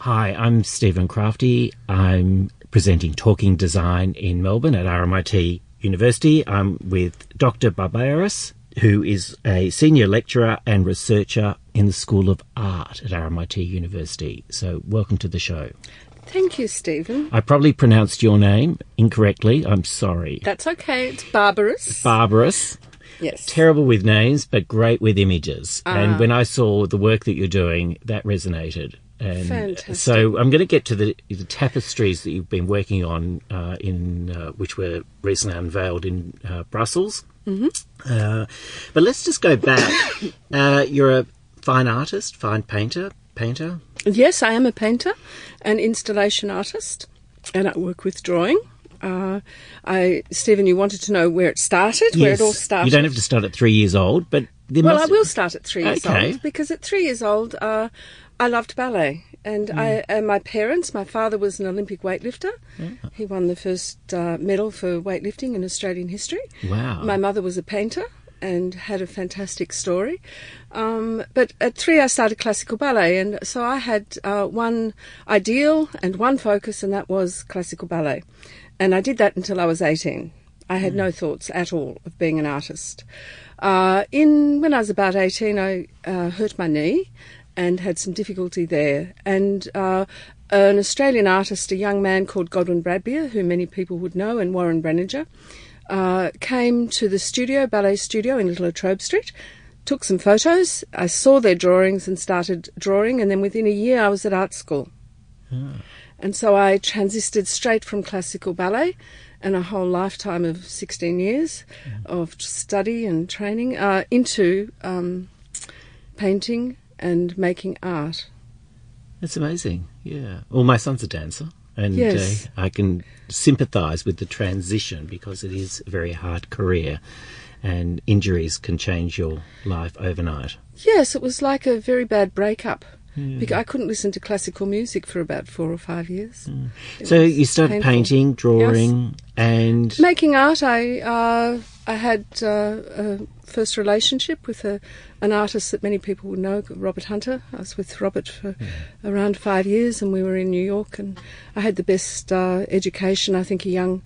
Hi, I'm Stephen Crafti. I'm presenting Talking Design in Melbourne at RMIT University. I'm with Dr. Barbaros, who is a senior lecturer and researcher in the School of Art at RMIT University. So, welcome to the show. Thank you, Stephen. I probably pronounced your name incorrectly. I'm sorry. That's okay. It's barbarous. Barbarous. yes. Terrible with names, but great with images. Ah. And when I saw the work that you're doing, that resonated. And Fantastic. So I'm going to get to the, the tapestries that you've been working on, uh, in uh, which were recently unveiled in uh, Brussels. Mm-hmm. Uh, but let's just go back. uh, you're a fine artist, fine painter, painter. Yes, I am a painter, an installation artist, and I work with drawing. Uh, I, Stephen, you wanted to know where it started, where it all started. You don't have to start at three years old, but well, I will start at three years Okay. old because at three years old, uh, I loved ballet. And I, and my parents, my father was an Olympic weightlifter. He won the first uh, medal for weightlifting in Australian history. Wow. My mother was a painter and had a fantastic story. Um, but at three, I started classical ballet, and so I had uh, one ideal and one focus, and that was classical ballet. And I did that until I was 18. I had no thoughts at all of being an artist. Uh, in when I was about 18, I uh, hurt my knee and had some difficulty there. And uh, an Australian artist, a young man called Godwin Bradbeer, who many people would know, and Warren Breninger, uh, came to the studio, ballet studio in Little Latrobe Street, took some photos. I saw their drawings and started drawing, and then within a year I was at art school. And so I transisted straight from classical ballet and a whole lifetime of 16 years of study and training uh, into um, painting and making art. That's amazing. Yeah. Well, my son's a dancer, and Yes. uh, I can sympathise with the transition because it is a very hard career, and injuries can change your life overnight. Yes, it was like a very bad breakup. Because I couldn't listen to classical music for about four or five years. It So you started painful. painting, drawing, and Making art, I uh, I had uh, a first relationship with a, an artist that many people would know, Robert Hunter. I was with Robert for around five years, and we were in New York, and I had the best uh, education. I think a young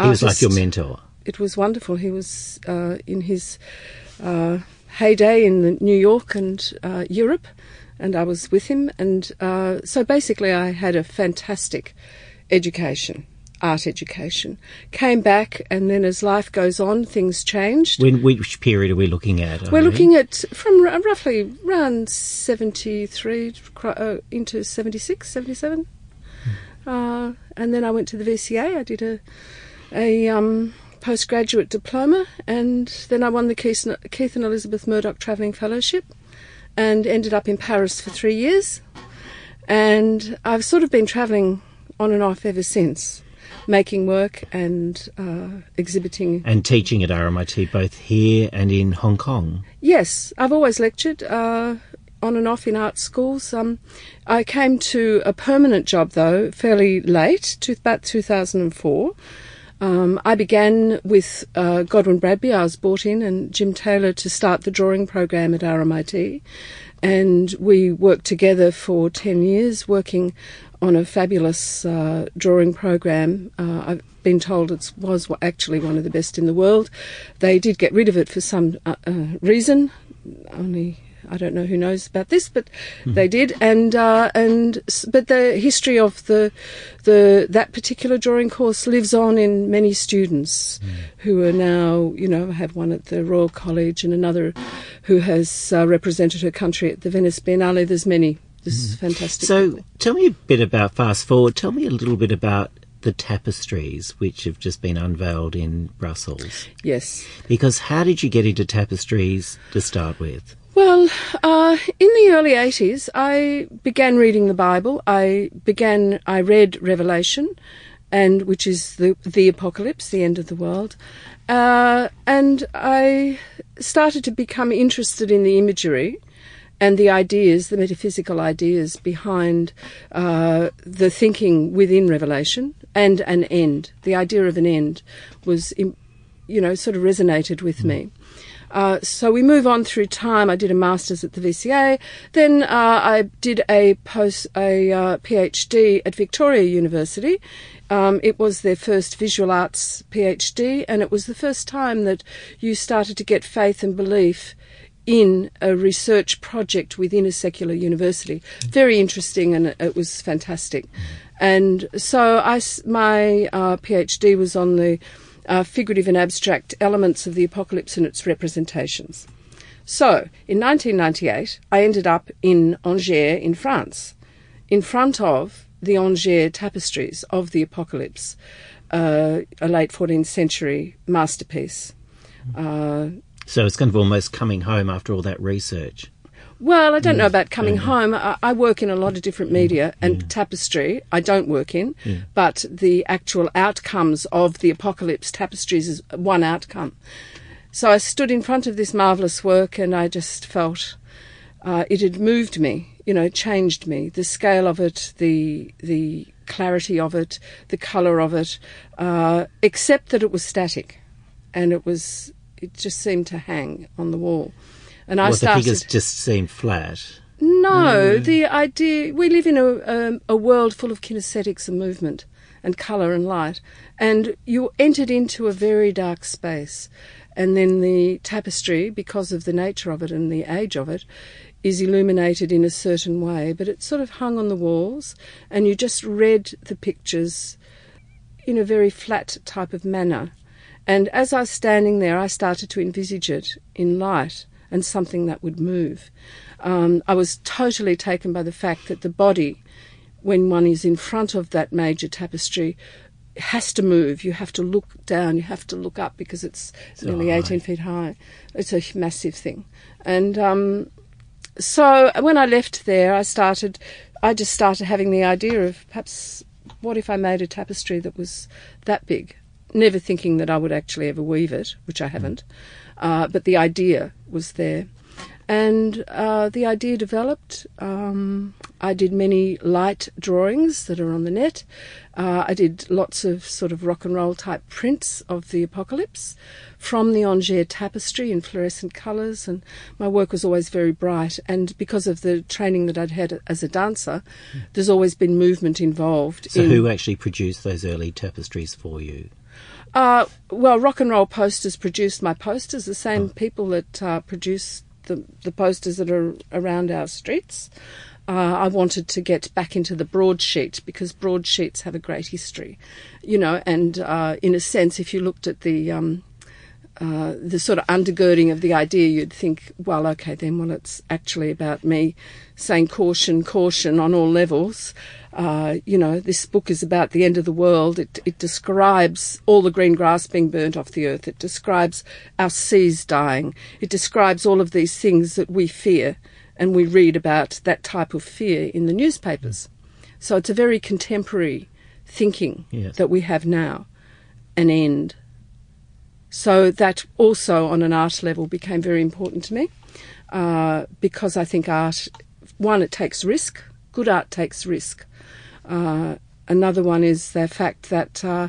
he was like your mentor. It was wonderful. He was uh, in his uh, heyday in New York and uh, Europe, and I was with him. And uh, so basically, I had a fantastic education, art education. Came back, and then as life goes on, things changed. When which period are we looking at? We're looking at from r- roughly around 73 uh, into 76, 77. Uh, and then I went to the VCA. I did a, a um, postgraduate diploma, and then I won the Keith, Keith and Elizabeth Murdoch Travelling Fellowship and ended up in Paris for three years. And I've sort of been travelling on and off ever since, making work and uh, exhibiting and teaching at RMIT both here and in Hong Kong. Yes, I've always lectured uh, on and off in art schools. Um, I came to a permanent job though fairly late, to about 2004. Um, I began with uh, Godwin Bradbeer. I was brought in and Jim Taylor to start the drawing program at RMIT, and we worked together for 10 years, working on a fabulous uh, drawing program. Uh, I've been told it was actually one of the best in the world. They did get rid of it for some uh, uh, reason, only I don't know who knows about this, but they did. And uh, and but the history of the the that particular drawing course lives on in many students who are now you know have one at the Royal College and another who has uh, represented her country at the Venice Biennale. There's many. This is fantastic. So tell me a bit about fast forward. Tell me a little bit about the tapestries which have just been unveiled in Brussels. yes. Because how did you get into tapestries to start with? Well, uh, in the early 80s, I began reading the Bible. I began, I read Revelation, and which is the, the apocalypse, the end of the world. Uh, and I started to become interested in the imagery and the ideas, the metaphysical ideas behind uh, the thinking within Revelation and an end. The idea of an end was, you know, sort of resonated with me. Uh, so we move on through time. I did a master's at the VCA. Then uh, I did a post a uh, PhD at Victoria University. Um, it was their first visual arts PhD, and it was the first time that you started to get faith and belief in a research project within a secular university. Very interesting, and it was fantastic. And so I, my uh, PhD was on the uh, figurative and abstract elements of the apocalypse and its representations. So, in 1998, I ended up in Angers, in France, in front of the Angers tapestries of the apocalypse, uh, a late 14th century masterpiece. Uh, so it's kind of almost coming home after all that research. Well, I don't know about coming home. I, I, work in a lot of different media, and tapestry I don't work in, but the actual outcomes of the apocalypse tapestries is one outcome. So I stood in front of this marvellous work, and I just felt uh, it had moved me, you know, changed me. The scale of it, the the clarity of it, the colour of it, uh, except that it was static, and it was it just seemed to hang on the wall. And I well, started. the figures just seem flat. No, mm. the idea we live in a, um, a world full of kinesthetics and movement and colour and light, and you entered into a very dark space, and then the tapestry, because of the nature of it and the age of it, is illuminated in a certain way, but it sort of hung on the walls, and you just read the pictures in a very flat type of manner. And as I was standing there, I started to envisage it in light and something that would move. Um, I was totally taken by the fact that the body, when one is in front of that major tapestry, has to move. You have to look down, you have to look up because it's so nearly high. 18 feet high. It's a massive thing. And um, so when I left there, I started, I just started having the idea of perhaps what if I made a tapestry that was that big? Never thinking that I would actually ever weave it, which I haven't. Uh, but the idea was there. And uh, the idea developed. Um, I did many light drawings that are on the net. Uh, I did lots of sort of rock and roll type prints of the apocalypse from the Angers tapestry in fluorescent colours, and my work was always very bright. And because of the training that I'd had as a dancer, there's always been movement involved. So, in who actually produced those early tapestries for you? Uh, well, Rock and Roll Posters produced my posters, the same oh. people that uh, produce the, the posters that are around our streets. Uh, I wanted to get back into the broadsheet because broadsheets have a great history, you know, and uh, in a sense, if you looked at the um, uh, the sort of undergirding of the idea, you'd think, well, okay, then, well, it's actually about me saying caution, caution on all levels. Uh, you know, this book is about the end of the world. It, it describes all the green grass being burnt off the earth. It describes our seas dying. It describes all of these things that we fear, and we read about that type of fear in the newspapers. So it's a very contemporary thinking yes. that we have now. An end so that also, on an art level, became very important to me uh, because I think art, one, it takes risk. Good art takes risk. Uh, another one is the fact that uh,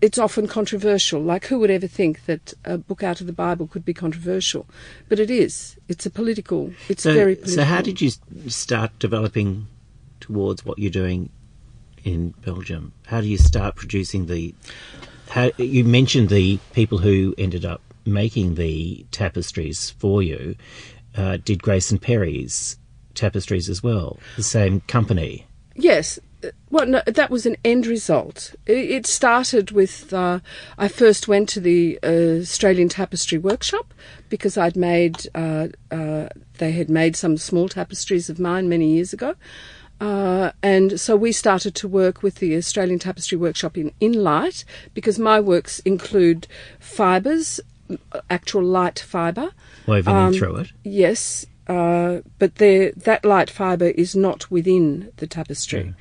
it's often controversial. Like, who would ever think that a book out of the Bible could be controversial? But it is. It's a political. It's so, very political. So, how did you start developing towards what you're doing in Belgium? How do you start producing the how, you mentioned the people who ended up making the tapestries for you. Uh, did and Perry's tapestries as well? The same company. Yes. Well, no, that was an end result. It started with uh, I first went to the uh, Australian Tapestry Workshop because I'd made uh, uh, they had made some small tapestries of mine many years ago, uh, and so we started to work with the Australian Tapestry Workshop in, in light because my works include fibres, actual light fibre. Woven um, through it? Yes, uh, but that light fibre is not within the tapestry.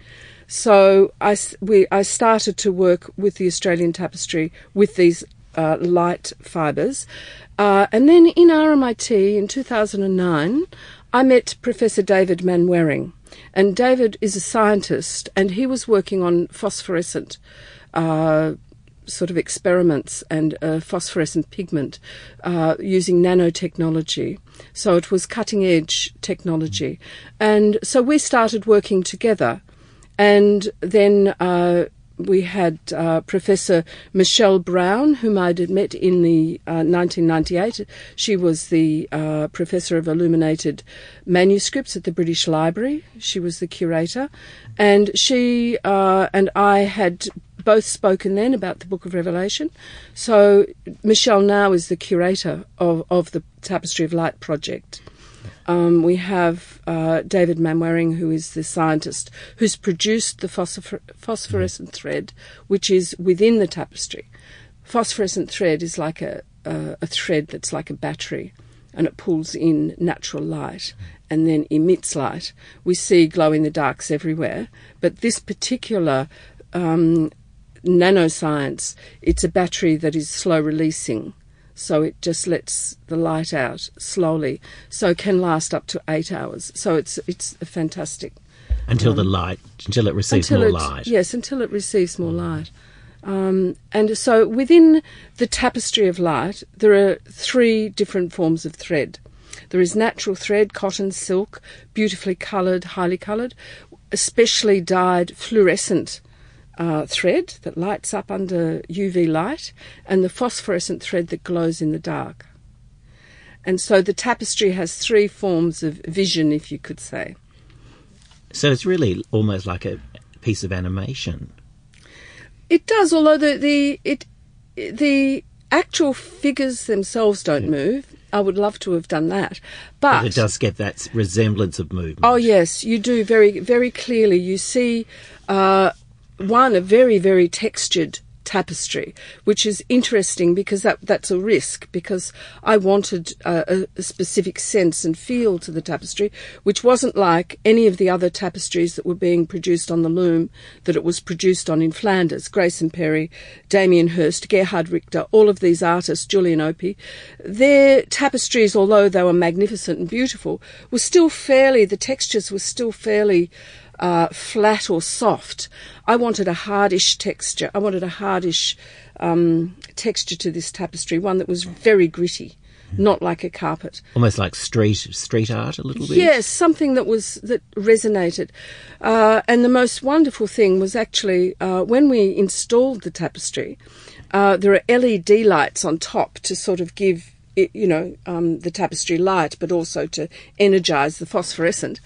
So I, we, I started to work with the Australian Tapestry with these uh, light fibres. Uh, and then in RMIT in 2009, I met Professor David Mainwaring. And David is a scientist, and he was working on phosphorescent uh, sort of experiments and phosphorescent pigment uh, using nanotechnology. So it was cutting edge technology. And so we started working together. And then uh, we had uh, Professor Michelle Brown, whom I'd met in the uh, 1998. She was the uh, professor of illuminated manuscripts at the British Library. She was the curator, and she uh, and I had both spoken then about the Book of Revelation. So Michelle now is the curator of, of the Tapestry of Light project. Um, we have uh, David Mainwaring, who is the scientist who's produced the phosphor- phosphorescent thread, which is within the tapestry. Phosphorescent thread is like a, a, a thread that's like a battery, and it pulls in natural light and then emits light. We see glow in the darks everywhere, but this particular um, nanoscience, it's a battery that is slow releasing so it just lets the light out slowly. So it can last up to eight hours. So it's it's fantastic. Until um, the light, until it receives more it, light. Yes, until it receives more light. Um, and so within the tapestry of light, there are three different forms of thread. There is natural thread, cotton, silk, beautifully coloured, highly coloured, especially dyed fluorescent uh, thread that lights up under UV light and the phosphorescent thread that glows in the dark. And so the tapestry has three forms of vision, if you could say. So it's really almost like a piece of animation. It does, although the the it the actual figures themselves don't move. I would love to have done that, but, but, it does get that resemblance of movement. Oh yes, you do very very clearly. You see uh, one, a very, very textured tapestry, which is interesting because that that's a risk because I wanted a, a, specific sense and feel to the tapestry, which wasn't like any of the other tapestries that were being produced on the loom that it was produced on in Flanders. Grayson Perry, Damien Hirst, Gerhard Richter, all of these artists, Julian Opie, their tapestries, although they were magnificent and beautiful, were still fairly the textures were still fairly uh, flat or soft. I wanted a hardish texture. I wanted a hardish um, texture to this tapestry, one that was very gritty, not like a carpet. Almost like street street art, a little bit. Yes, something that was that resonated. Uh, and the most wonderful thing was actually uh, when we installed the tapestry. Uh, there are LED lights on top to sort of give it, you know um, the tapestry light, but also to energize the phosphorescent.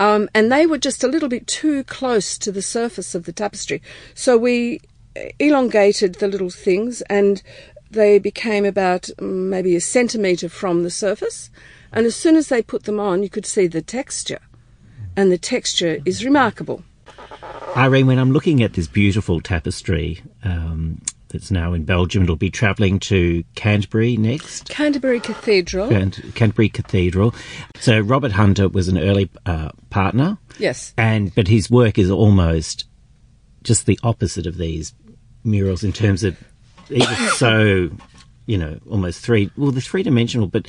Um, and they were just a little bit too close to the surface of the tapestry. So we elongated the little things and they became about mm, maybe a centimetre from the surface. And as soon as they put them on, you could see the texture. And the texture is remarkable. Irene, when I'm looking at this beautiful tapestry, um, that's now in Belgium. It'll be travelling to Canterbury next. Canterbury Cathedral. Canterbury Cathedral. So Robert Hunter was an early uh, partner. Yes. And but his work is almost just the opposite of these murals in terms of so, you know, almost three. Well, the three dimensional, but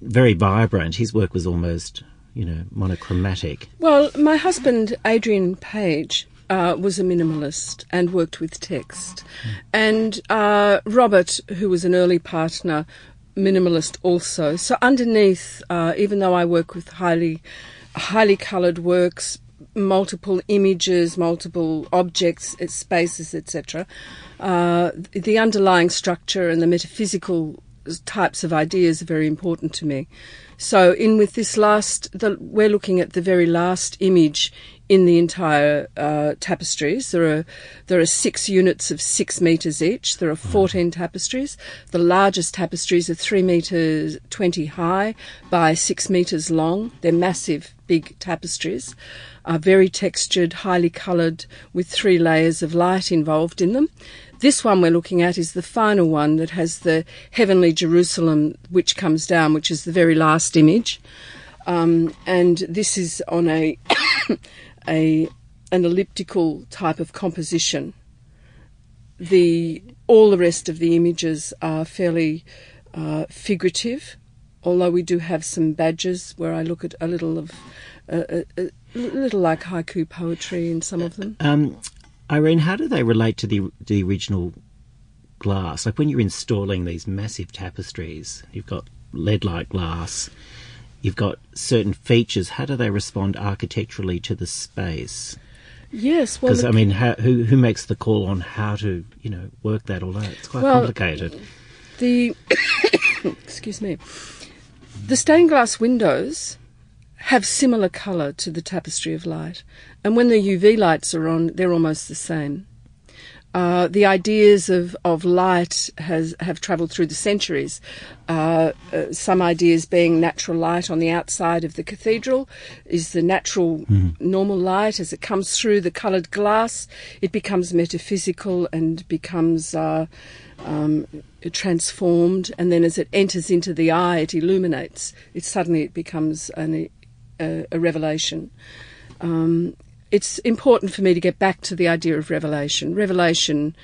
very vibrant. His work was almost you know, monochromatic. Well, my husband, Adrian Page, uh, was a minimalist and worked with text. And uh, Robert, who was an early partner, minimalist also. So underneath, uh, even though I work with highly, highly coloured works, multiple images, multiple objects, spaces, etc., uh, the underlying structure and the metaphysical types of ideas are very important to me. So, in with this last, the, we're looking at the very last image in the entire uh, tapestries. There are there are six units of six meters each. There are mm. fourteen tapestries. The largest tapestries are three meters twenty high by six meters long. They're massive, big tapestries. Are very textured, highly coloured, with three layers of light involved in them. This one we're looking at is the final one that has the heavenly Jerusalem which comes down, which is the very last image. Um, and this is on a a an elliptical type of composition. The all the rest of the images are fairly uh, figurative, although we do have some badges where I look at a little of a, a, a little like haiku poetry in some of them. Um, Irene, how do they relate to the the original glass, like when you're installing these massive tapestries, you've got lead-like glass, you've got certain features. How do they respond architecturally to the space? Yes, well, Because I mean, how, who who makes the call on how to you know work that all out? It's quite Well, complicated. the excuse me, the stained glass windows have similar colour to the tapestry of light, and when the UV lights are on, they're almost the same. Uh, the ideas of, of light has have travelled through the centuries. Uh, uh, some ideas being natural light on the outside of the cathedral is the natural normal light as it comes through the coloured glass. It becomes metaphysical and becomes uh, um, transformed, and then as it enters into the eye, it illuminates. It suddenly it becomes an, a, a revelation. Um, it's important for me to get back to the idea of revelation. Revelation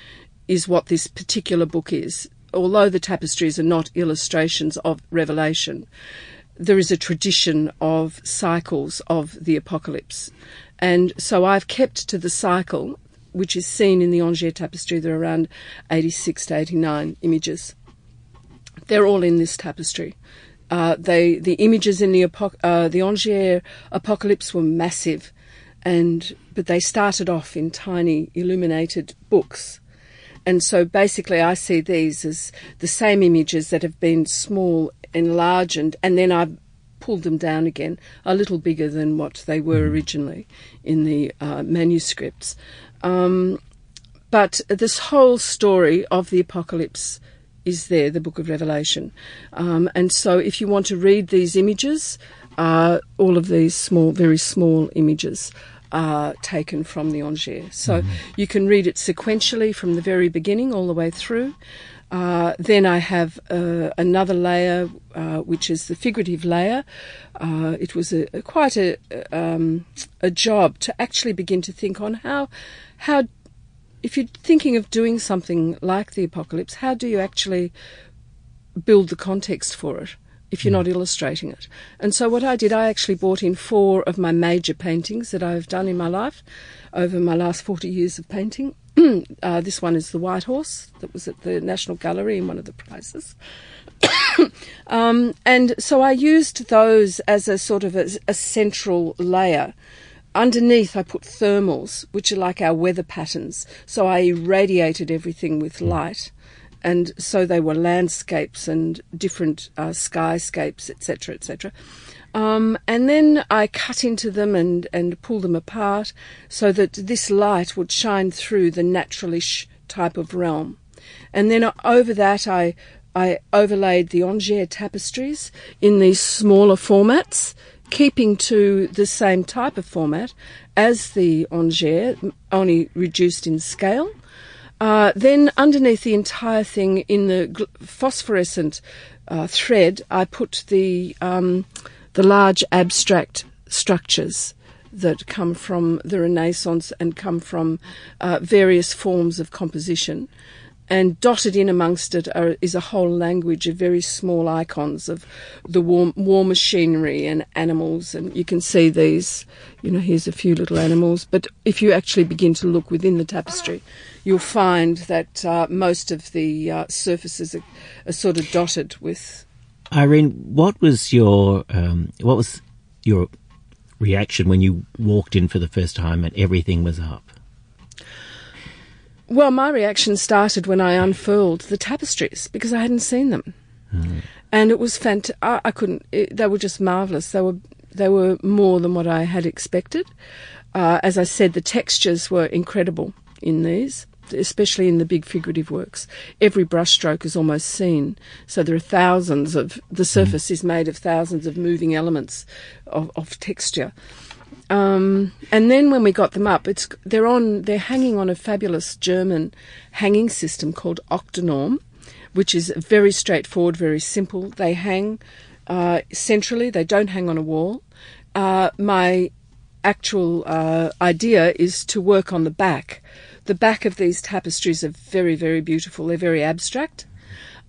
is what this particular book is. Although the tapestries are not illustrations of revelation, there is a tradition of cycles of the apocalypse. And so I've kept to the cycle, which is seen in the Angers tapestry. There are around 86 to 89 images. They're all in this tapestry. Uh, they the images in the uh, the Angers apocalypse were massive, and but they started off in tiny illuminated books, and so basically I see these as the same images that have been small, enlarged, and, then I've pulled them down again, a little bigger than what they were originally in the uh, manuscripts. Um, but this whole story of the apocalypse is there, the book of Revelation. Um, and so if you want to read these images, uh, all of these small, very small images are taken from the Angers. So you can read it sequentially from the very beginning all the way through. Uh, then I have uh, another layer, uh, which is the figurative layer. Uh, it was a, a quite a um, a job to actually begin to think on how how if you're thinking of doing something like the apocalypse, how do you actually build the context for it if you're not illustrating it? And so, what I did, I actually brought in four of my major paintings that I've done in my life over my last 40 years of painting. uh, this one is the White Horse that was at the National Gallery in one of the prizes. Um, and so I used those as a sort of a, a central layer. Underneath, I put thermals, which are like our weather patterns. So I irradiated everything with light. And so they were landscapes and different uh, skyscapes, etc., etc. Um, and then I cut into them and, and pull them apart so that this light would shine through the naturalish type of realm. And then over that, I I overlaid the Angers tapestries in these smaller formats, keeping to the same type of format as the Angers, only reduced in scale. Uh, then underneath the entire thing in the gl- phosphorescent uh, thread, I put the um, the large abstract structures that come from the Renaissance and come from uh, various forms of composition. And dotted in amongst it are, is a whole language of very small icons of the war, war machinery and animals. And you can see these, you know, here's a few little animals. But if you actually begin to look within the tapestry, you'll find that uh, most of the uh, surfaces are, are sort of dotted with Irene, what was your um, what was your reaction when you walked in for the first time and everything was up? Well, my reaction started when I unfurled the tapestries because I hadn't seen them, and it was fant. I, I couldn't. It, they were just marvelous. They were they were more than what I had expected. Uh, as I said, the textures were incredible in these, especially in the big figurative works. Every brushstroke is almost seen, so there are thousands of the surface is made of thousands of moving elements of, of texture. Um, and then when we got them up, it's they're on they're hanging on a fabulous German hanging system called Octanorm, which is very straightforward, very simple. They hang uh, centrally; they don't hang on a wall. Uh, my actual uh, idea is to work on the back. The back of these tapestries are very, very beautiful. They're very abstract,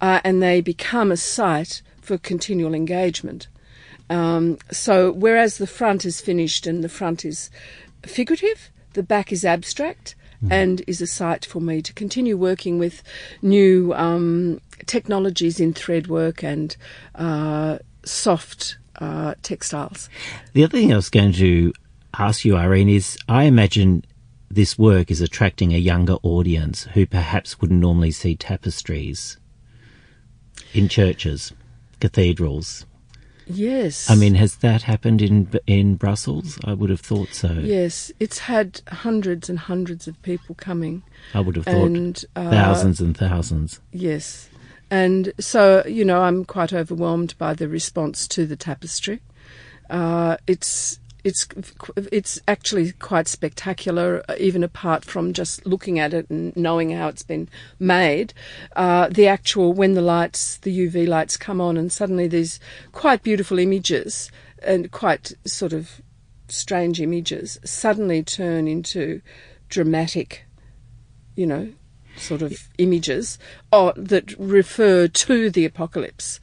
uh, and they become a site for continual engagement. Um, so, whereas the front is finished and the front is figurative, the back is abstract, and is a site for me to continue working with new um, technologies in thread work and uh, soft uh, textiles. The other thing I was going to ask you, Irene, is I imagine this work is attracting a younger audience who perhaps wouldn't normally see tapestries in churches, cathedrals. Yes. I mean, has that happened in in Brussels? I would have thought so. Yes, it's had hundreds and hundreds of people coming. I would have thought And, uh, thousands and thousands. Yes. And so, you know, I'm quite overwhelmed by the response to the tapestry. Uh, it's it's it's actually quite spectacular, uh, even apart from just looking at it and knowing how it's been made. Uh, the actual when the lights, the UV lights come on, and suddenly these quite beautiful images and quite sort of strange images suddenly turn into dramatic, you know, sort of images or, that refer to the apocalypse,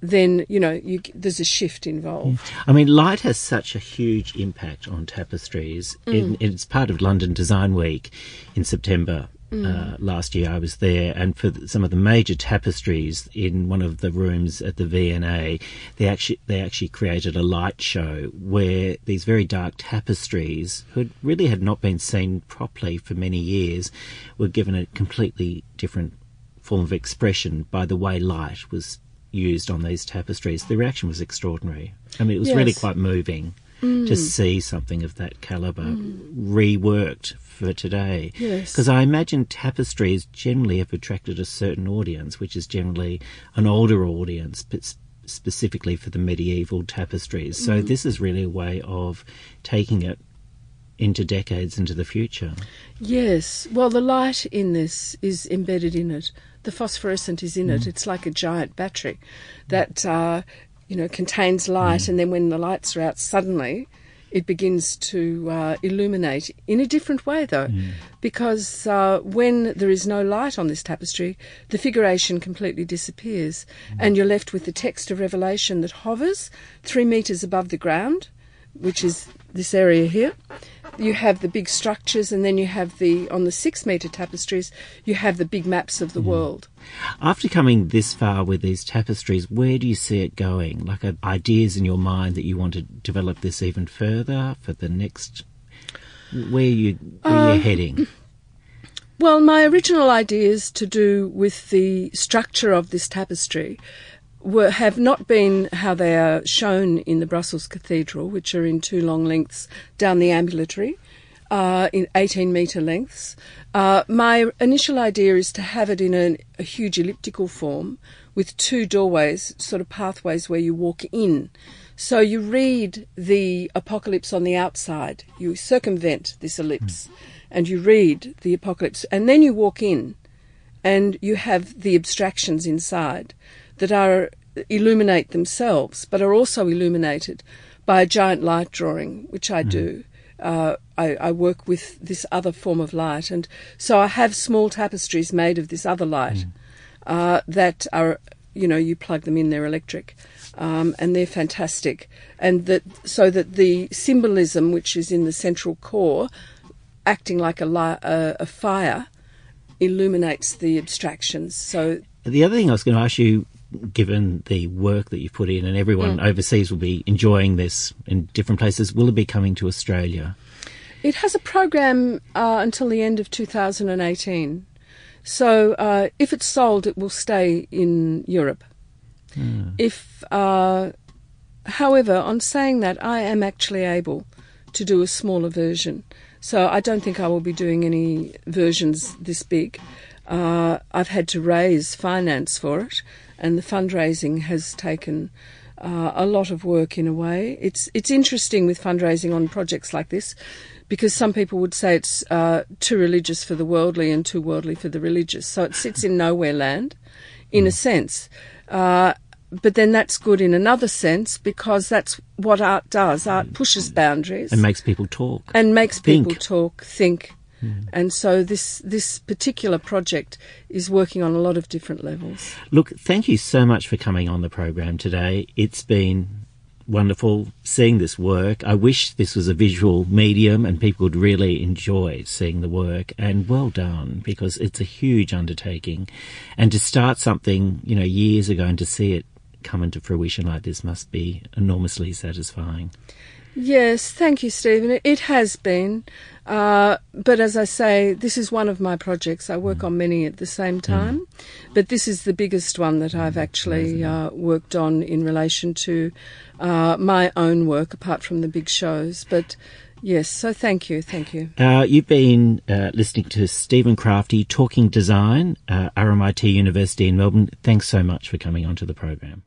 then you know you, there's a shift involved. I mean, light has such a huge impact on tapestries. In, it's part of London Design Week in September. Uh, last year, I was there, and for some of the major tapestries in one of the rooms at the V&A, they actually they actually created a light show where these very dark tapestries, who really had not been seen properly for many years, were given a completely different form of expression by the way light was used on these tapestries. The reaction was extraordinary. I mean, it was really quite moving to mm. see something of that caliber reworked for today. Yes. Because I imagine tapestries generally have attracted a certain audience, which is generally an older audience, but specifically for the medieval tapestries. So mm-hmm. this is really a way of taking it into decades into the future. Yes. Well, the light in this is embedded in it. The phosphorescent is in it. It's like a giant battery that, uh, you know, contains light, and then when the lights are out, suddenly it begins to uh, illuminate in a different way, though, because uh, when there is no light on this tapestry, the figuration completely disappears, and you're left with the text of Revelation that hovers three meters above the ground, which is this area here. You have the big structures, and then you have the on the six meter tapestries. You have the big maps of the world. After coming this far with these tapestries, where do you see it going? Like uh, ideas in your mind that you want to develop this even further for the next. Where you where you heading? Well, my original ideas to do with the structure of this tapestry were, have not been how they are shown in the Brussels Cathedral, which are in two long lengths down the ambulatory, uh, in 18 metre lengths. Uh, my initial idea is to have it in an, a huge elliptical form with two doorways, sort of pathways where you walk in. So you read the apocalypse on the outside, you circumvent this ellipse, and you read the apocalypse, and then you walk in and you have the abstractions inside that are illuminate themselves, but are also illuminated by a giant light drawing, which I do. Uh, I, I work with this other form of light, and so I have small tapestries made of this other light uh, that are, you know, you plug them in, they're electric, um, and they're fantastic, and that so that the symbolism which is in the central core, acting like a, li- a, a fire, illuminates the abstractions. So The other thing I was going to ask you, given the work that you've put in, and everyone overseas will be enjoying this in different places, will it be coming to Australia? It has a program uh, until the end of 2018. So uh, if it's sold, it will stay in Europe. If, uh, however, on saying that, I am actually able to do a smaller version. So I don't think I will be doing any versions this big. Uh, I've had to raise finance for it, and the fundraising has taken uh, a lot of work in a way. It's it's interesting with fundraising on projects like this because some people would say it's uh, too religious for the worldly and too worldly for the religious. So it sits in nowhere land, in a sense. Uh, but then that's good in another sense because that's what art does. Art pushes boundaries And makes people talk. and makes people talk, think. Mm. And so this this particular project is working on a lot of different levels. Look, thank you so much for coming on the program today. It's been wonderful seeing this work. I wish this was a visual medium and people would really enjoy seeing the work. And well done because it's a huge undertaking. And to start something, you know, years ago and to see it come into fruition like this must be enormously satisfying. Yes, thank you, Stephen. It has been. Uh, but as I say, this is one of my projects. I work mm. on many at the same time, mm. but this is the biggest one that I've actually uh, worked on in relation to uh, my own work, apart from the big shows. But yes, so thank you, thank you. Uh, you've been uh, listening to Stephen Crafti talking design, uh, RMIT University in Melbourne. Thanks so much for coming onto the program.